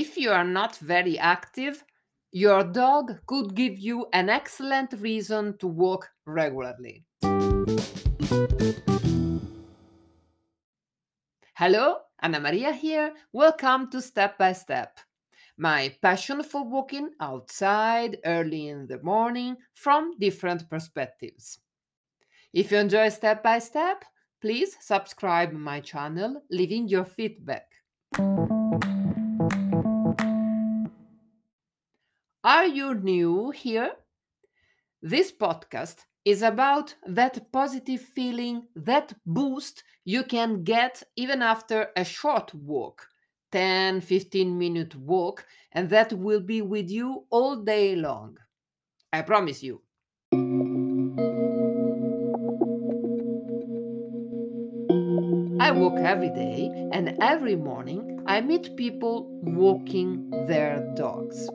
If you are not very active, your dog could give you an excellent reason to walk regularly. Hello, Anna Maria here. Welcome to Step by Step. My passion for walking outside early in the morning from different perspectives. If you enjoy Step by Step, please subscribe my channel, leaving your feedback. Are you new here? This podcast is about that positive feeling, that boost you can get even after a short walk 10 15 minute walk, and that will be with you all day long. I promise you. I walk every day, and every morning I meet people walking their dogs.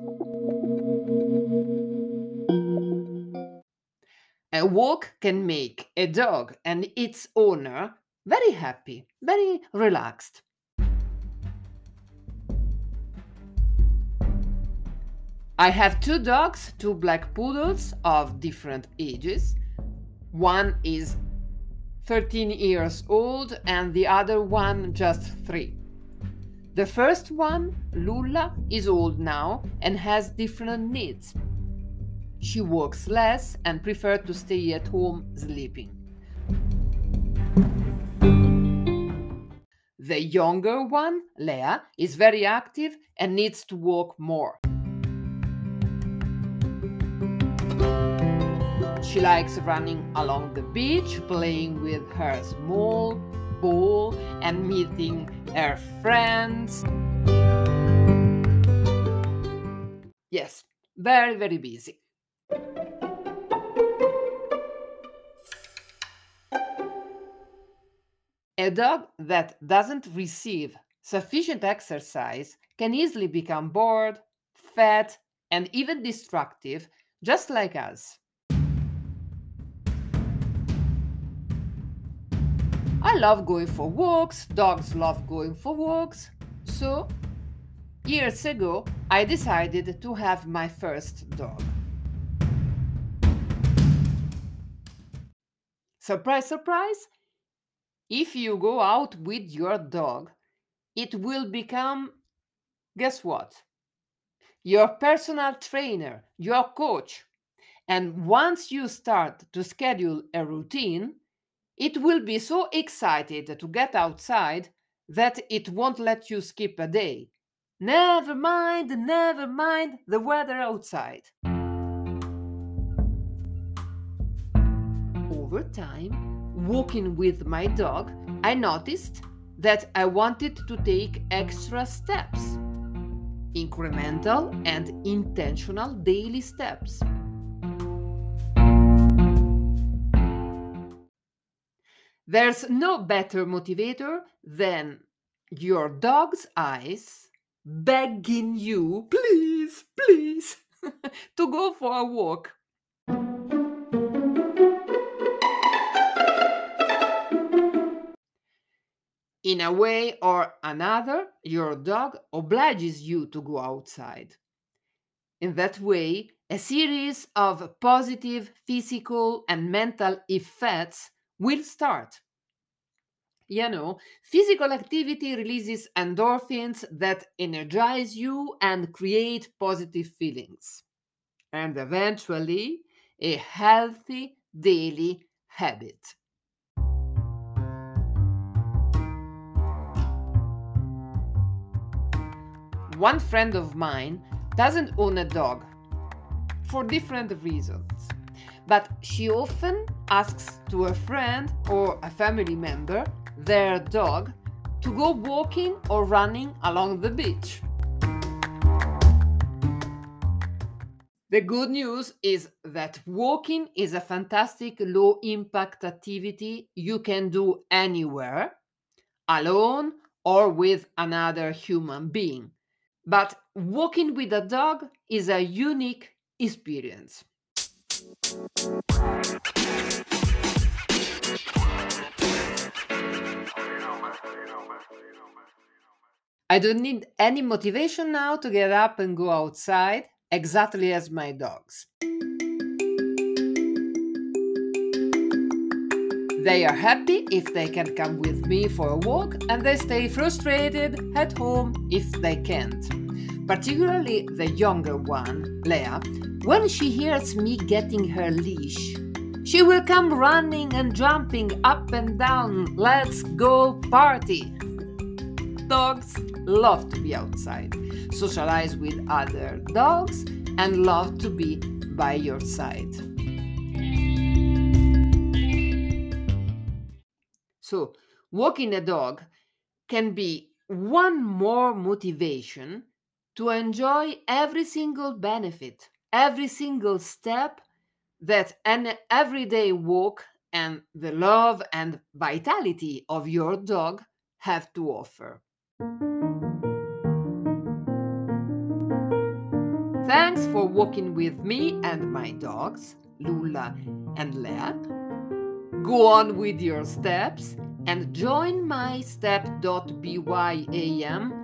A walk can make a dog and its owner very happy, very relaxed. I have two dogs, two black poodles of different ages. One is 13 years old and the other one just 3. The first one, Lula, is old now and has different needs. She works less and prefers to stay at home sleeping. The younger one, Lea, is very active and needs to walk more. She likes running along the beach, playing with her small ball, and meeting her friends. Yes, very, very busy. A dog that doesn't receive sufficient exercise can easily become bored, fat, and even destructive, just like us. I love going for walks, dogs love going for walks, so years ago I decided to have my first dog. Surprise, surprise! If you go out with your dog, it will become, guess what? Your personal trainer, your coach. And once you start to schedule a routine, it will be so excited to get outside that it won't let you skip a day. Never mind, never mind the weather outside. Over time, walking with my dog, I noticed that I wanted to take extra steps incremental and intentional daily steps. There's no better motivator than your dog's eyes begging you, please, please, to go for a walk. In a way or another, your dog obliges you to go outside. In that way, a series of positive physical and mental effects will start. You know, physical activity releases endorphins that energize you and create positive feelings. And eventually, a healthy daily habit. One friend of mine doesn't own a dog for different reasons, but she often asks to a friend or a family member their dog to go walking or running along the beach. The good news is that walking is a fantastic low impact activity you can do anywhere, alone or with another human being. But walking with a dog is a unique experience. I don't need any motivation now to get up and go outside, exactly as my dogs. They are happy if they can come with me for a walk, and they stay frustrated at home if they can't. Particularly the younger one, Leah, when she hears me getting her leash. She will come running and jumping up and down. Let's go party! Dogs love to be outside, socialize with other dogs, and love to be by your side. So, walking a dog can be one more motivation to enjoy every single benefit, every single step that an everyday walk and the love and vitality of your dog have to offer. Thanks for walking with me and my dogs, Lula and Leah. Go on with your steps and join my step.byam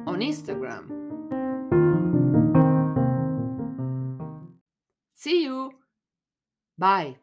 on Instagram. See you! Bye!